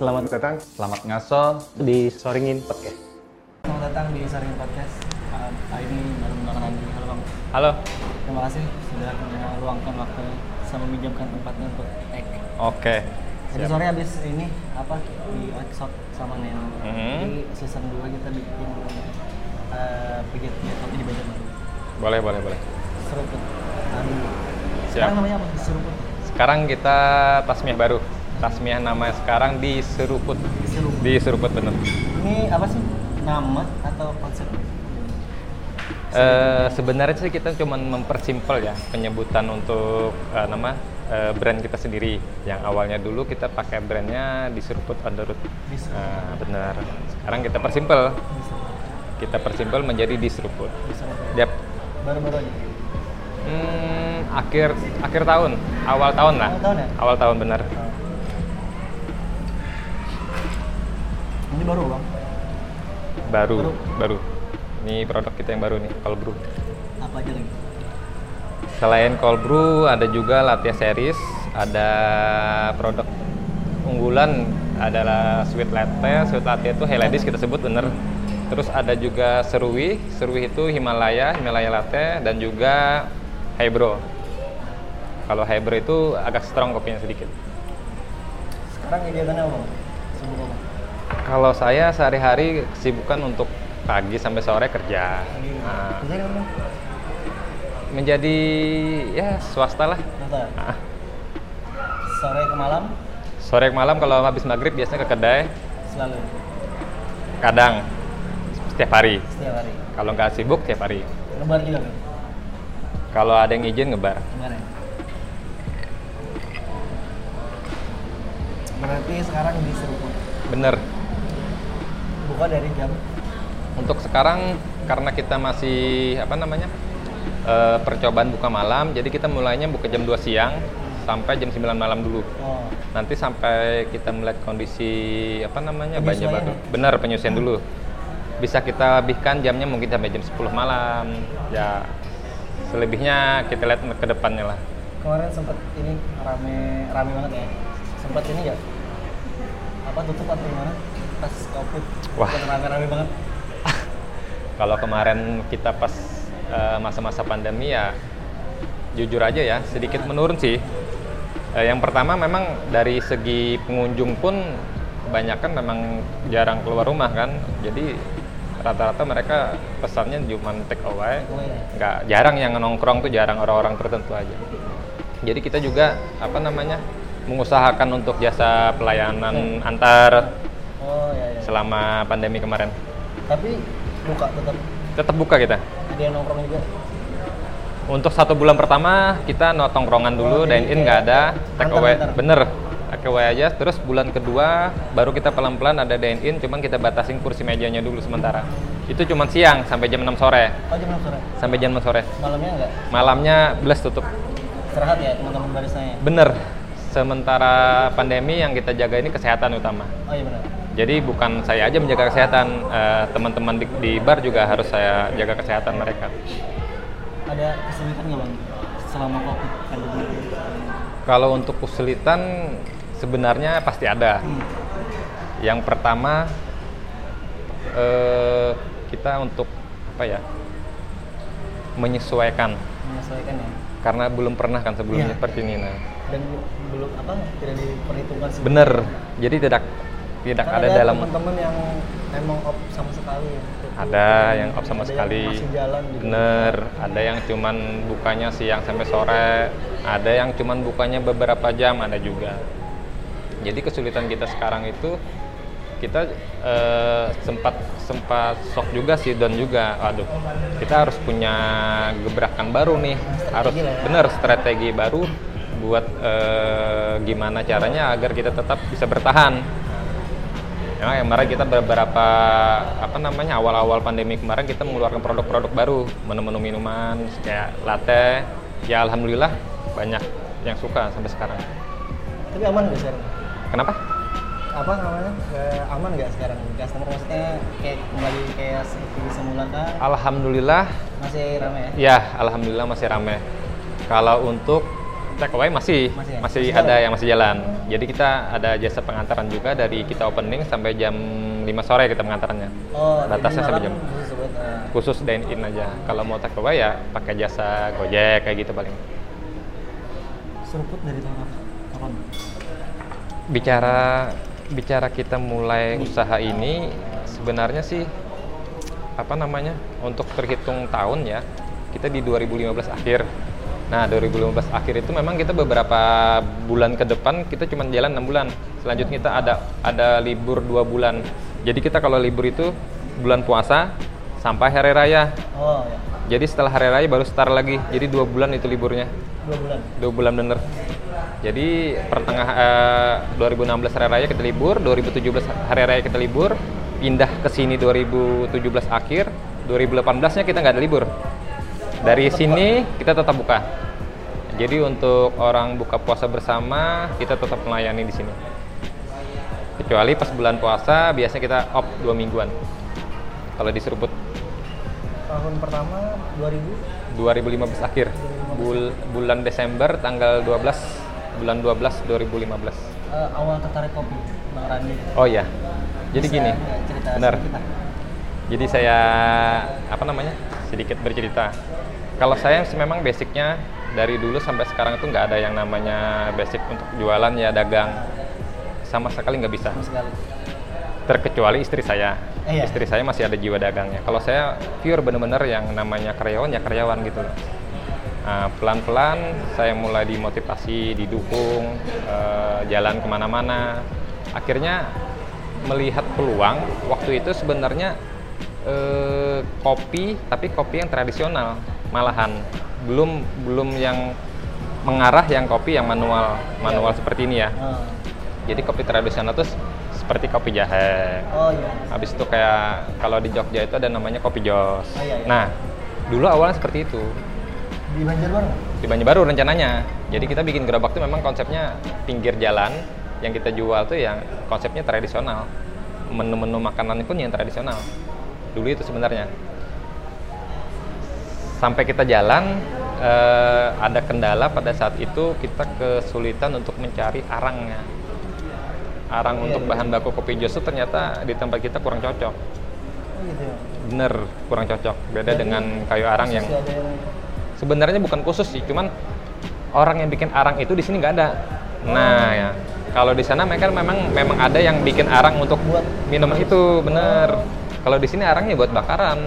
Selamat Datang. Selamat ngaso. di Soringin Podcast. Selamat datang di Saring Podcast. Uh, hari ini baru menggunakan Andi. Halo Bang. Halo. Terima kasih sudah meluangkan waktu sama meminjamkan tempatnya untuk tag. Oke. Jadi Siap. sore habis ini apa di workshop sama Neno. Mhm. Jadi season 2 kita bikin uh, pegiat kopi di Banjarmasin. Boleh, boleh, boleh. Seruput. Siap. Sekarang namanya apa? Seruput. Sekarang kita tasmiah baru. Tasmiah nama sekarang di Seruput. Seruput. Di Seruput bener. Ini apa sih? Nama atau konsep? Eh, sebenarnya sih kita cuma mempersimpel ya penyebutan untuk eh, nama eh, brand kita sendiri. Yang awalnya dulu kita pakai brandnya di Seruput on the road. Nah, benar. Sekarang kita persimpel. Kita persimpel menjadi di Seruput. Di Seruput. Yap. Baru-baru aja. Hmm, akhir akhir tahun, awal tahun lah. Awal tahun ya? Awal tahun benar. Ini baru bang. Baru, Baru. baru. Ini produk kita yang baru nih, cold brew. Apa aja lagi? Selain cold brew, ada juga latte series, ada produk unggulan adalah sweet latte. Sweet latte itu Helladis kita sebut bener. Terus ada juga serui, serui itu Himalaya, Himalaya latte dan juga Hybro. Kalau Hybro itu agak strong kopinya sedikit. Sekarang kegiatannya apa? bang? Sibuk apa? Kalau saya sehari-hari kesibukan untuk pagi sampai sore kerja. Nah, menjadi ya swasta lah. Bentar. Ah, Sore ke malam sore ke malam kalau habis maghrib biasanya ke kedai. selalu Kadang setiap hari. setiap hari. Kalau nggak sibuk tiap hari. Lebar juga? Kalau ada yang izin ngebar. Ya? Berarti sekarang di Seruput. Bener. Buka dari jam Untuk sekarang karena kita masih apa namanya eh, percobaan buka malam, jadi kita mulainya buka jam 2 siang sampai jam 9 malam dulu. oh, Nanti sampai kita melihat kondisi apa namanya banyak ya? Bener penyusian dulu. Bisa kita lebihkan jamnya mungkin sampai jam 10 malam. Ya selebihnya kita lihat ke depannya lah. kemarin sempat ini rame rame banget ya. Sempat ini ya? Apa tutup atau gimana? Pas covid. Wah. Rame-rame banget. Kalau kemarin kita pas eh, masa-masa pandemi ya jujur aja ya sedikit menurun sih. Eh, yang pertama memang dari segi pengunjung pun kebanyakan memang jarang keluar rumah kan. Jadi rata-rata mereka pesannya cuma take away. Iya. Nggak jarang yang nongkrong tuh jarang orang-orang tertentu aja. Jadi kita juga apa namanya mengusahakan untuk jasa pelayanan antar ya ya. Selama pandemi kemarin. Tapi buka tetap Tetap buka kita. ada yang nongkrong juga. Untuk satu bulan pertama kita no tongkrongan dulu, Oh, dine in nggak ada, take away antar-antar. bener, take away aja. Terus bulan kedua baru kita pelan-pelan ada dine in, cuman kita batasin kursi mejanya dulu sementara. Itu cuman siang sampai jam 6 sore, Oh jam 6 sore. sampai jam 6 sore. Malamnya enggak? Malamnya belas tutup. Istirahat ya teman-teman barisanya. Bener. Sementara pandemi yang kita jaga ini kesehatan utama. Oh iya benar. Jadi bukan saya aja menjaga kesehatan, eh, teman-teman di, di bar juga harus saya jaga kesehatan mereka. Ada kesulitan nggak bang selama covid pandemi? Kalau untuk kesulitan sebenarnya pasti ada. Hmm. Yang pertama eh, kita untuk apa ya menyesuaikan Menyesuaikan ya. karena belum pernah kan sebelumnya Iya. seperti ini. Nah, Dan belum apa tidak diperhitungkan sih. bener. Jadi tidak tidak Kan ada, dalam teman-teman yang emang off sama sekali. ya. ada yang off sama Ada sekali. Yang masih jalan gitu. Bener. Ada yang cuman bukanya siang sampai sore. Ada yang cuman bukanya beberapa jam. Ada juga. Jadi kesulitan kita sekarang itu kita eh, sempat sempat shock juga sih dan juga aduh kita harus punya gebrakan baru nih harus lah ya. bener strategi baru buat eh, gimana caranya agar kita tetap bisa bertahan Ya, kemarin kita beberapa apa namanya awal-awal pandemi kemarin kita mengeluarkan produk-produk baru, menu-menu minuman kayak latte. Ya alhamdulillah banyak yang suka sampai sekarang. Tapi aman nggak sekarang? Kenapa? Apa namanya? Nggak aman nggak sekarang? Customer maksudnya kayak kembali kayak seperti semula kah? Alhamdulillah Masih ramai ya? ya alhamdulillah masih ramai. Kalau untuk take away masih Masih ya? masih Masih ada jalan? yang masih jalan. Jadi kita ada jasa pengantaran juga dari kita opening sampai jam 5 sore kita pengantarannya. Oh, Batasnya sampai jam. khusus Khusus dine in aja. Kalau mau take away ya pakai jasa Gojek kayak gitu paling. seruput dari tahun apa? Kapan? Bicara bicara kita mulai usaha ini sebenarnya sih apa namanya? Untuk terhitung tahun ya. Kita di 2015 akhir. Nah, 2015 akhir itu memang kita beberapa bulan ke depan kita cuma jalan 6 bulan. Selanjutnya kita ada ada libur dua bulan. Jadi kita kalau libur itu bulan puasa sampai hari raya. Oh ya, Jadi setelah hari raya baru start lagi. Jadi dua bulan itu liburnya. dua bulan. Dua bulan bener. Jadi pertengah eh, 2016 hari raya kita libur, 2017 hari raya kita libur, pindah ke sini 2017 akhir, 2018-nya kita nggak ada libur. Dari sini kita tetap buka. Jadi untuk orang buka puasa bersama kita tetap melayani di sini. Kecuali pas bulan puasa biasanya kita off dua mingguan. Kalau di Seruput Tahun pertama 2000 2015 akhir. Bul- bulan Desember tanggal 12 bulan 12 2015. eh, awal tertarik kopi, Bang Randi. Oh iya. Jadi Bisa gini. cerita Benar. Jadi saya apa namanya? sedikit bercerita. Kalau saya sih memang basicnya dari dulu sampai sekarang itu nggak ada yang namanya basic untuk jualan ya dagang sama sekali nggak bisa. Sama sekali. Terkecuali istri saya. Eh, iya. Istri saya masih ada jiwa dagangnya. Kalau saya pure bener-bener yang namanya karyawan ya karyawan gitu loh. Nah, pelan-pelan saya mulai dimotivasi, didukung, eh, jalan ke mana-mana. Akhirnya melihat peluang. Waktu itu sebenarnya eh, kopi, tapi kopi yang tradisional malahan. Belum belum yang mengarah yang kopi yang manual, manual seperti ini ya. Ah. Jadi kopi tradisional itu seperti kopi jahe. Oh iya. Habis itu kayak kalau di Jogja itu ada namanya kopi jos. Oh, iya, iya. Nah, dulu awalnya seperti itu. Di Banjarbaru. Di Banjarbaru rencananya. Jadi kita bikin gerobak tuh memang konsepnya pinggir jalan yang kita jual tuh yang konsepnya tradisional. Menu-menu makanan pun yang tradisional. Dulu itu sebenarnya. Sampai kita jalan eh, ada kendala pada saat itu kita kesulitan untuk mencari arangnya. Arang Iya, untuk iya. bahan baku kopi itu ternyata di tempat kita kurang cocok. Oh gitu ya. Bener, kurang cocok. Beda Berarti dengan kayu arang yang ada yang sebenarnya bukan khusus sih, cuman orang yang bikin arang itu di sini nggak ada. Nah ya, kalau di sana mereka memang memang ada yang bikin arang untuk Buat- minuman itu, bener. Kalau di sini arangnya buat bakaran,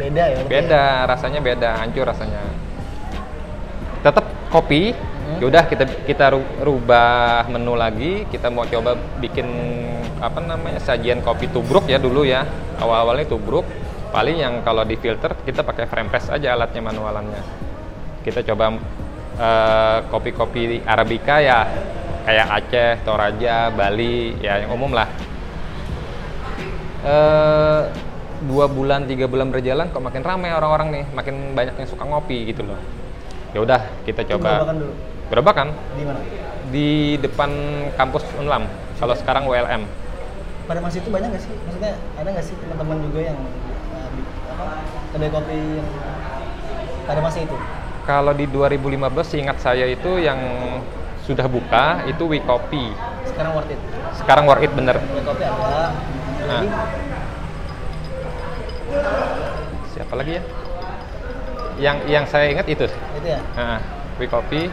beda ya. beda rasanya beda, hancur rasanya. Tetap kopi, Hmm. yaudah kita kita ru- rubah menu lagi, kita mau coba bikin apa namanya sajian kopi tubruk ya dulu ya, awal-awalnya tubruk. Paling yang kalau di filter kita pakai frame press aja alatnya manualannya. Kita coba eh, kopi-kopi arabica ya kayak Aceh, Toraja, Bali, ya yang umum lah. Eh, dua bulan tiga bulan berjalan kok makin ramai orang-orang nih, makin banyak yang suka ngopi gitu loh. Ya udah kita coba. gerobakan dulu. Gerobakan Di mana? di depan kampus Unlam. Kalau sekarang WLM. Pada masa itu banyak nggak sih? Maksudnya ada nggak sih teman-teman juga yang uh, di, apa kedai kopi yang pada masa itu? Kalau di 2015 ingat saya itu yang sudah buka itu Wikopi. Sekarang worth it. Sekarang worth it bener. Kedai kopi ada. Jadi Siapa lagi ya? Yang yang saya ingat itu. itu ya Nah, Wikopi.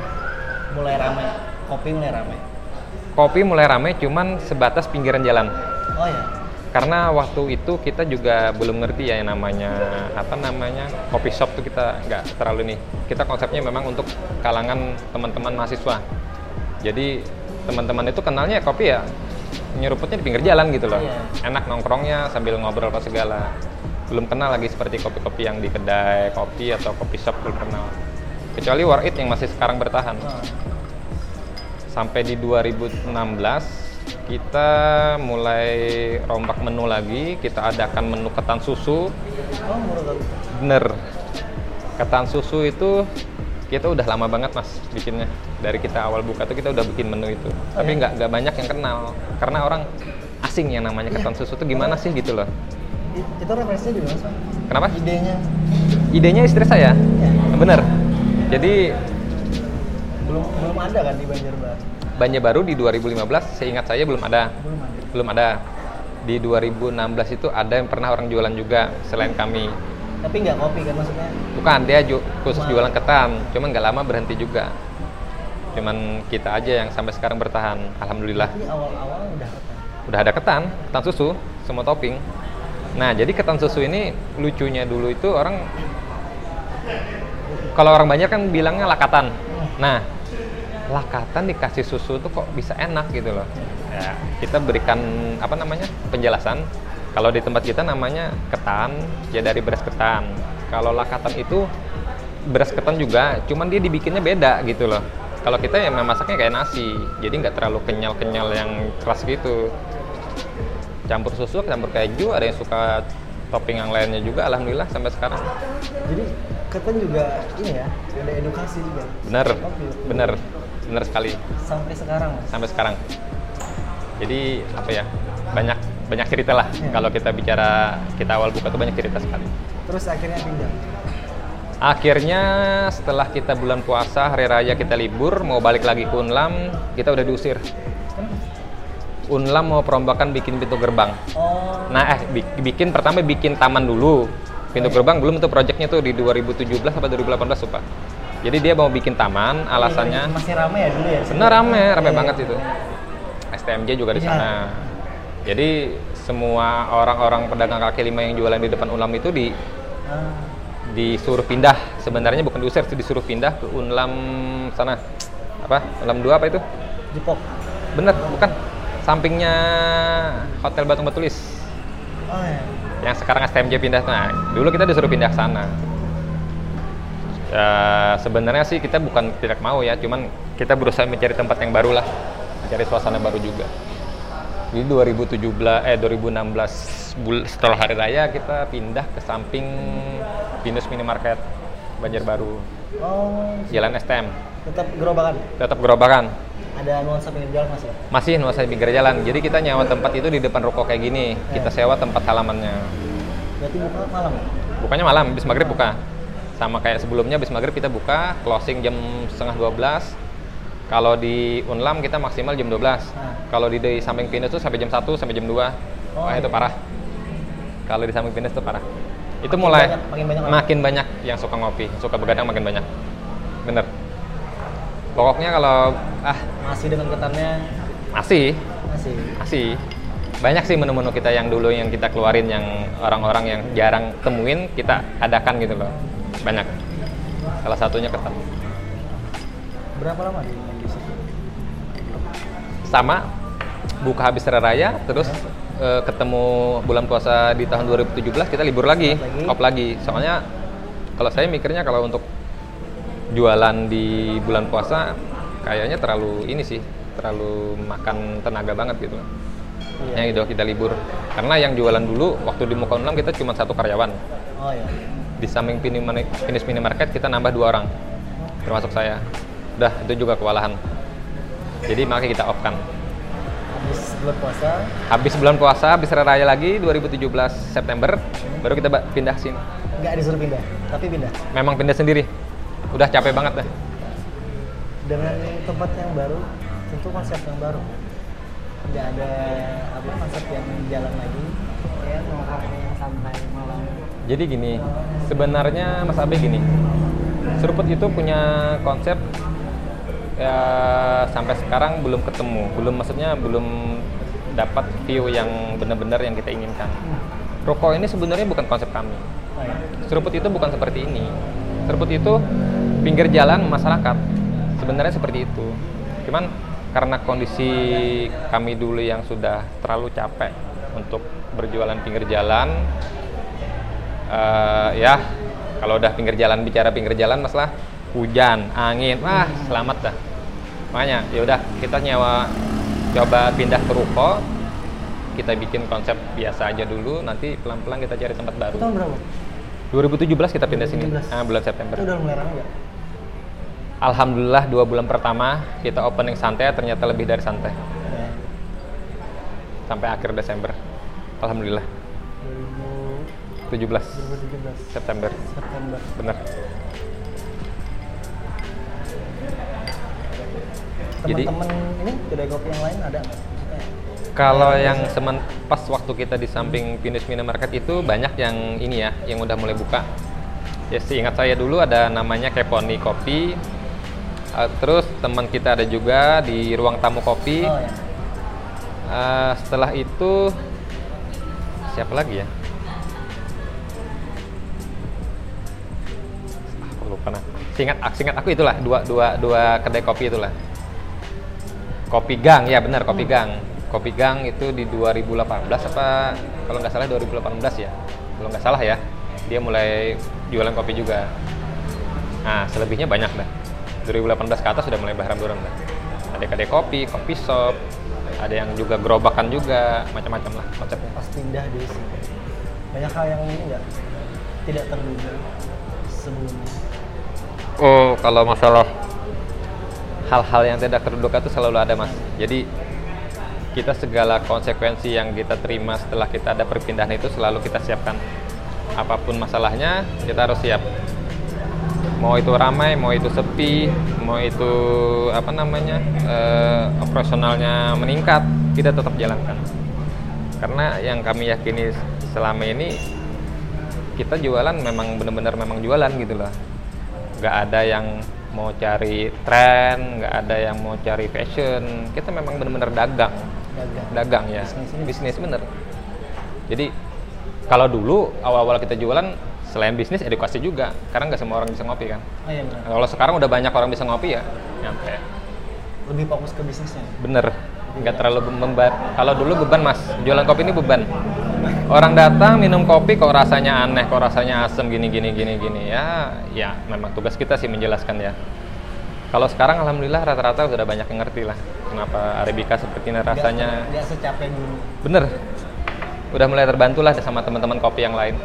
mulai ramai. Kopi mulai ramai. Kopi mulai rame cuman sebatas pinggiran jalan. Oh ya. Karena waktu itu kita juga belum ngerti ya yang namanya apa namanya kopi shop tuh kita nggak terlalu nih. Kita konsepnya memang untuk kalangan teman-teman mahasiswa. Jadi teman-teman itu kenalnya kopi ya nyeruputnya di pinggir jalan gitu loh. Iya. Enak nongkrongnya sambil ngobrol apa segala. Belum kenal lagi seperti kopi-kopi yang di kedai kopi atau kopi shop belum kenal. Kecuali War It yang masih sekarang bertahan. Nah, Sampai di 2016 kita mulai rombak menu lagi, kita adakan menu ketan susu. oh. Bener. Ketan susu itu kita udah lama banget mas bikinnya. Dari kita awal buka tuh kita udah bikin menu itu. Tapi iya? nggak nggak banyak yang kenal. Karena orang asing yang namanya ketan susu tuh gimana sih gitu loh. Itu referensinya di mana? Kenapa? Idenya Idenya istri saya. ya. Bener. Jadi belum belum ada kan di Banjarbaru Banjarbaru di 2015 seingat saya belum ada. belum ada Belum ada. Di 2016 itu ada yang pernah orang jualan juga selain kami. tapi nggak kopi kan maksudnya Bukan, dia ju- khusus Cuma- jualan ketan. Cuman nggak lama berhenti juga. Cuman kita aja yang sampai sekarang bertahan. Alhamdulillah. tapi awal-awal udah ketan Udah ada ketan, ketan susu, semua topping. Nah, jadi ketan susu ini lucunya dulu itu orang kalau orang banyak kan bilangnya lakatan. Nah, lakatan dikasih susu tuh kok bisa enak gitu loh. Ya, kita berikan apa namanya? penjelasan. Kalau di tempat kita namanya ketan, ya dari beras ketan. Kalau lakatan itu beras ketan juga, cuman dia dibikinnya beda gitu loh. Kalau kita ya memang masaknya kayak nasi, jadi nggak terlalu kenyal-kenyal yang keras gitu campur susu, campur keju, ada yang suka topping yang lainnya juga, alhamdulillah sampai sekarang. jadi ketan juga ini ya ada edukasi juga Bener, Oke. bener, bener sekali sampai sekarang mas sampai sekarang. Jadi apa ya banyak banyak cerita lah Ya. kalau kita bicara kita awal buka tuh banyak cerita sekali. terus akhirnya pindah Akhirnya setelah kita bulan puasa hari raya kita libur mau balik lagi ke Unlam kita udah diusir. Unlam mau perombakan bikin pintu gerbang. oh Nah, eh bi- bikin pertama bikin taman dulu. Pintu gerbang belum tuh proyeknya tuh di 2017 atau 2018 lupa. Jadi dia mau bikin taman, alasannya masih rame ya dulu ya benar rame, rame Iya, banget iya. itu. STMJ juga di Iya. sana. Jadi semua orang-orang pedagang kaki lima yang jualan di depan Unlam itu di Ah, disuruh pindah. Sebenarnya bukan diusir, sih disuruh pindah ke Unlam sana. Apa? Unlam 2 apa itu? Jepok Bener, bukan. Sampingnya Hotel Batu Batulis. oh ya yang sekarang STMJ pindah. Nah dulu kita disuruh pindah ke sana. Ya, sebenarnya sih kita bukan tidak mau ya cuman kita berusaha mencari tempat yang baru lah mencari suasana baru juga. Di 2017 eh 2016 bul setelah hari raya kita pindah ke samping Pinus Minimarket Banjarbaru. Oh. Jalan STM tetap gerobakan? Tetap gerobakan ada nuansa pinggir jalan mas ya masih nuansa pinggir jalan jadi kita nyawa tempat itu di depan ruko kayak gini kita sewa tempat halamannya berarti buka malam ya? Bukanya malam, bis maghrib buka. Sama kayak sebelumnya, bis maghrib kita buka, closing jam setengah 12. Kalau di Unlam kita maksimal jam 12. Kalau di, di samping Pinus tuh sampai jam 1 sampai jam 2. Wah, itu iya. parah. Kalau di samping Pinus tuh parah. Itu Makin mulai banyak- makin banyak makin banyak yang suka ngopi, suka begadang makin banyak. Bener. Pokoknya kalau ah masih dengan ketannya? Masih. Masih. Masih. Banyak sih menu-menu kita yang dulu yang kita keluarin yang orang-orang yang jarang temuin kita adakan gitu loh. Banyak. Salah satunya ketan. Berapa lama di situ sama buka habis raya terus eh, ketemu bulan puasa di tahun 2017 kita libur lagi Lagi. lagi. Soalnya kalau saya mikirnya kalau untuk jualan di bulan puasa kayaknya terlalu ini sih terlalu makan tenaga banget gitu. Iya. Ya gitu kita libur. Karena yang jualan dulu waktu di Muka Unlam kita cuma satu karyawan. Oh ya di samping Pini Mani- Finis Minimarket kita nambah dua orang. Termasuk saya. Udah itu juga kewalahan. Jadi makanya kita off kan habis bulan puasa? Habis bulan puasa habis raya lagi 2017 September baru kita pindah sini. Nggak disuruh pindah tapi pindah? Memang pindah sendiri udah capek banget deh dengan tempat yang baru tentu konsep yang baru nggak ada apa konsep yang jalan lagi ya yang santai malam Jadi gini, sebenarnya Mas Abe gini, Seruput itu punya konsep ya sampai sekarang belum ketemu, belum maksudnya belum dapat view yang benar-benar yang kita inginkan. Rokok ini sebenarnya bukan konsep kami. Seruput itu bukan seperti ini. Seruput itu pinggir jalan masyarakat. Sebenarnya seperti itu. Cuman karena kondisi kami dulu yang sudah terlalu capek untuk berjualan pinggir jalan, eh, ya kalau udah pinggir jalan bicara pinggir jalan masalah hujan, angin, wah selamat dah. Makanya ya udah kita nyewa coba pindah ke ruko, kita bikin konsep biasa aja dulu, nanti pelan-pelan kita cari tempat baru. tahun berapa 2017 kita pindah sini, 2017. ah, bulan September. itu udah mulai ramai Alhamdulillah dua bulan pertama kita opening santai ternyata lebih dari santai ya. sampai akhir Desember. Alhamdulillah 2000 17 2017 September, September. Jadi- teman-teman ini kedai kopi yang lain ada nggak? Maksudnya, Kalau yang semen pas waktu kita di samping Pinus Minimarket itu banyak yang ini ya, yang udah mulai buka. Ya seingat saya dulu ada namanya Keponi Kopi. Eh, terus teman kita ada juga di ruang tamu kopi. Oh ya. Eh, setelah itu siapa lagi ya? Ah, Aku lupa nah. Seingat, seingat aku itulah dua dua dua kedai kopi itulah. Kopi Gang ya benar Kopi Gang. Kopi Gang itu di 2018 apa kalau nggak salah 2018 ya. Kalau nggak salah ya. Dia mulai jualan kopi juga. Nah, selebihnya banyak dah. 2018 ke atas sudah mulai bahram turun dah. Ada kedai kopi, kopi shop, ada yang juga gerobakan juga, macam-macam lah konsepnya. Pas pindah di sini. Banyak hal yang ini nggak tidak terduga sebelumnya. Oh, kalau masalah hal-hal yang tidak terduga itu selalu ada, Mas. Jadi kita segala konsekuensi yang kita terima setelah kita ada perpindahan itu selalu kita siapkan. Apa pun masalahnya, kita harus siap. Mau itu ramai, mau itu sepi, mau itu apa namanya eh, operasionalnya meningkat, kita tetap jalankan. Karena yang kami yakini selama ini kita jualan memang benar-benar memang jualan gitu loh. Nggak ada yang mau cari tren nggak ada yang mau cari fashion. Kita memang benar-benar dagang. Dagang. dagang ya. Bisnis bisnis bener jadi kalau dulu awal-awal kita jualan selain bisnis edukasi juga. Karena nggak semua orang bisa ngopi kan? Oh iya benar. kalau sekarang udah banyak orang bisa ngopi ya? Nyampe. Lebih fokus ke bisnisnya. bener. Nggak terlalu membar kalau dulu beban mas. Jualan kopi ini beban. Orang datang minum kopi kok rasanya aneh kok rasanya asem gini gini gini gini. Ya ya memang tugas kita sih menjelaskan ya. Kalau sekarang alhamdulillah rata-rata sudah banyak yang ngerti lah. Kenapa arabica seperti ini rasanya? Nggak, nggak secapek dulu. bener. Udah mulai terbantu lah sama teman-teman kopi yang lain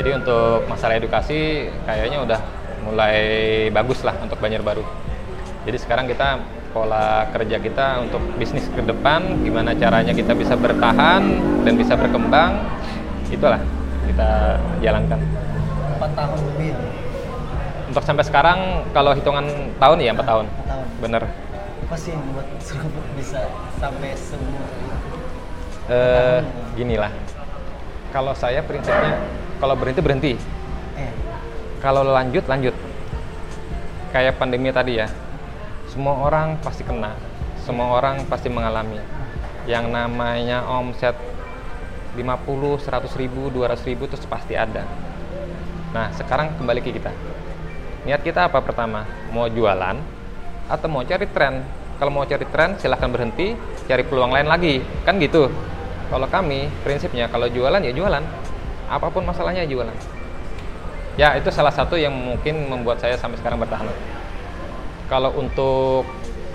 jadi untuk masalah edukasi kayaknya udah mulai bagus lah untuk Banjarbaru jadi sekarang kita pola kerja kita untuk bisnis ke depan gimana caranya kita bisa bertahan dan bisa berkembang itulah kita jalankan. Empat tahun lebih. untuk sampai sekarang kalau hitungan tahun ya empat tahun. Empat tahun. bener. Apa sih yang buat Seruput bisa sampai semua? Eh gini lah. Kalau saya prinsipnya kalau berhenti berhenti. Eh, kalau lanjut lanjut. Kayak pandemi tadi ya. Semua orang pasti kena. Semua orang pasti mengalami. Yang namanya omset 50, 100 ribu, 200 ribu itu pasti ada. Nah sekarang kembali ke kita. Niat kita apa pertama? Mau jualan atau mau cari tren? Kalau mau cari tren silahkan berhenti cari peluang lain lagi. Kan gitu. Kalau kami prinsipnya kalau jualan ya jualan apa pun masalahnya ya jualan ya itu salah satu yang mungkin membuat saya sampai sekarang bertahan. Kalau untuk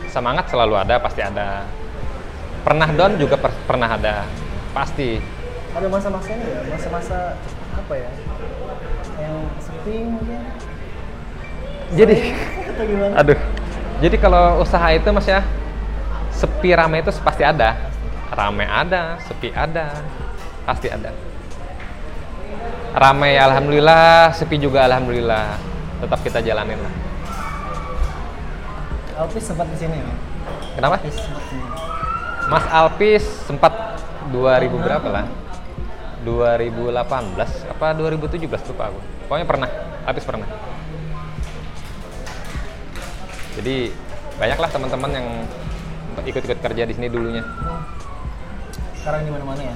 semangat selalu ada pasti ada. Pernah down juga per- pernah ada. Pasti. Ada masa-masanya ya, masa-masa apa ya? Yang sepi mungkin. jadi Atau gimana? aduh. Jadi kalau usaha itu mas ya sepi rame itu pasti ada. Rame ada sepi ada pasti ada rame ya alhamdulillah sepi juga alhamdulillah tetap kita jalanin lah Alpis sempat di sini ya? kenapa Alpis sempat. Mas Alpis sempat 2000 berapa lah? 2018 apa 2017 lupa aku. Pokoknya pernah, Alpis pernah. Jadi banyaklah teman-teman yang ikut-ikut kerja di sini dulunya. Sekarang di mana-mana ya?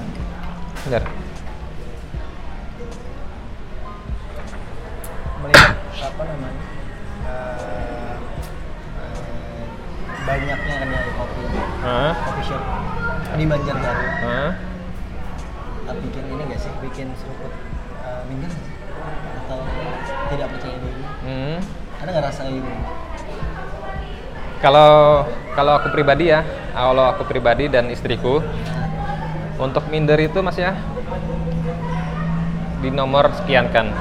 Benar. Apa namanya? eh, eh, banyaknya kedai kopi, Hah? kopi shop di Banjarbaru. Hah? Ah, bikin ini gak sih? Bikin seruput eh, minder nggak sih? Atau tidak percaya diri? Hmm. Ada nggak rasa gitu? Kalau kalau aku pribadi ya, kalau aku pribadi dan istriku untuk minder itu Mas ya di nomor sekian kan.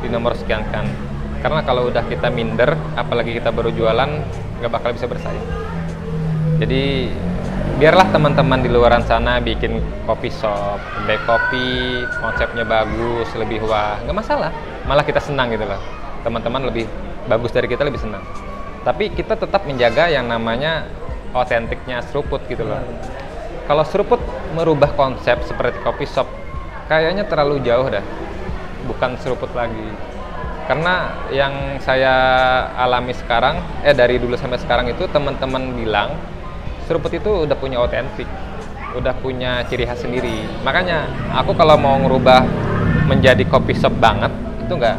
Di nomor sekian kan. Karena kalau udah kita minder, apalagi kita baru jualan, nggak bakal bisa bersaing. Jadi biarlah teman-teman di luaran sana bikin kopi shop, kedai kopi, konsepnya bagus, lebih wah, nggak masalah. Malah kita senang gitu loh. Teman-teman lebih bagus dari kita lebih senang. Tapi kita tetap menjaga yang namanya otentiknya seruput gitu loh. Kalau seruput merubah konsep seperti kopi shop, kayaknya terlalu jauh dah. Bukan seruput lagi. Karena yang saya alami sekarang, eh dari dulu sampai sekarang itu teman-teman bilang seruput itu udah punya otentik, udah punya ciri khas sendiri. Makanya aku kalau mau ngerubah menjadi kopi shop banget itu enggak.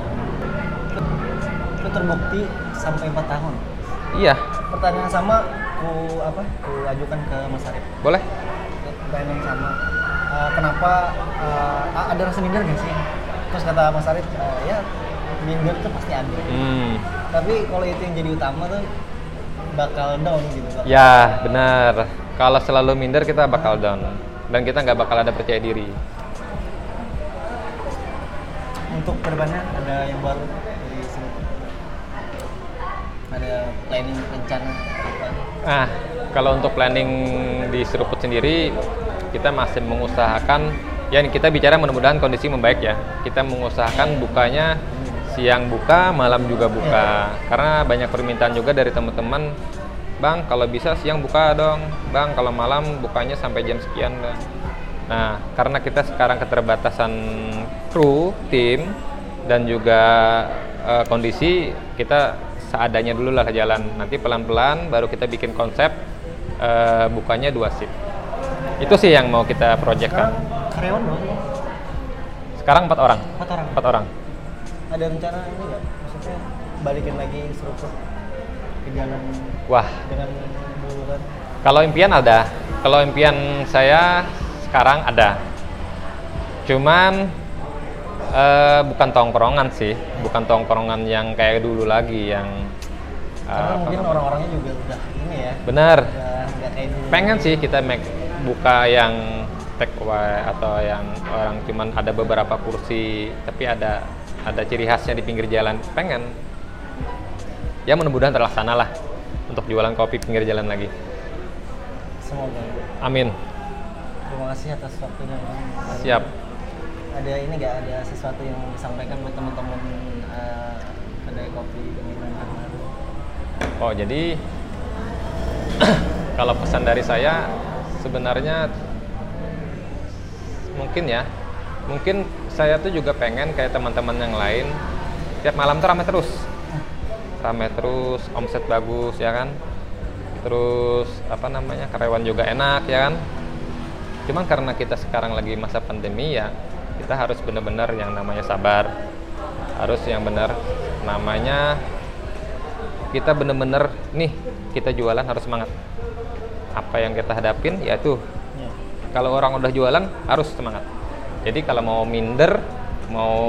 Itu terbukti sampai 4 tahun. Iya, Pertanyaan sama ku apa? Ku ajukan ke Mas Arif. boleh. Pertanyaan sama. Eh, kenapa a- ada rasa minder nggak sih? Terus kata Mas Arif, eh, ya minder tuh pasti ada. Hmm. Tapi kalau itu yang jadi utama tuh bakal down gitu. Pak. Ya, benar. Kalau selalu minder kita bakal down dan kita nggak bakal ada percaya diri. Untuk ke depannya ada yang baru dari sini. Ada planning rencana apa? Ah, kalau untuk planning di Seruput sendiri, kita masih mengusahakan, ya kita bicara mudah-mudahan kondisi membaik ya. Kita mengusahakan bukanya siang buka, malam juga buka. Karena banyak permintaan juga dari teman-teman, Bang, kalau bisa siang buka dong. Bang, kalau malam bukanya sampai jam sekian. Bang." Nah, karena kita sekarang keterbatasan kru, tim, dan juga eh, kondisi, kita seadanya dulu lah jalan. Nanti pelan-pelan baru kita bikin konsep eh, bukanya dua shift. Itu sih yang mau kita Sekarang karyawan berapa? Sekarang empat orang. Empat orang. Empat orang. Ada rencana ini nggak? Maksudnya balikin lagi struktur ke jalan Wah, dengan dulu kan? Kalau impian ada, kalau impian saya sekarang ada. Cuman eh, bukan tongkrongan sih, bukan tongkrongan yang kayak dulu lagi yang eh, Karena mungkin orang-orangnya juga udah ini ya. benar. Udah nggak kayak dulu. Pengen sih kita make buka yang take away atau yang orang cuman ada beberapa kursi tapi ada ada ciri khasnya di pinggir jalan. Pengen. Ya mudah-mudahan terlaksana lah untuk jualan kopi pinggir jalan lagi. Semoga. Amin. Terima kasih atas waktunya. Bang. Dan Siap. Ada ini nggak ada sesuatu yang mau disampaikan buat teman-teman eh, kedai kopi baru? Oh, jadi kalau pesan dari saya sebenarnya mungkin ya, mungkin saya tuh juga pengen kayak teman-teman yang lain tiap malam tuh ramai terus, ramai terus, omset bagus ya kan, terus apa namanya karyawan juga enak ya kan. Cuman karena kita sekarang lagi masa pandemi ya, kita harus benar-benar yang namanya sabar, harus yang benar. Namanya kita bener-bener nih kita jualan harus semangat. Apa yang kita hadapin yaitu Ya. Kalau orang udah jualan harus semangat. Jadi kalau mau minder mau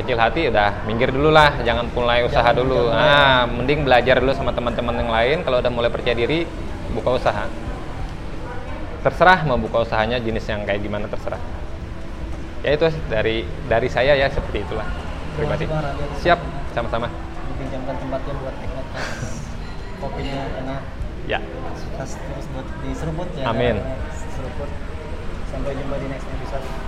kecil hati udah minggir dulu lah. Jangan mulai usaha Jangan- dulu. jangan ah mending belajar dulu sama teman-teman yang lain. Kalau udah mulai percaya diri buka usaha. Terserah mau buka usahanya jenis yang kayak gimana terserah. Ya itu dari dari saya ya seperti itulah. Terima pribadi kasih, siap sama-sama. Dipinjamkan tempatnya buat note. Kopinya enak. ya. Sukses terus buat di seruput ya. Amin. Seruput. Sampai jumpa di next episode.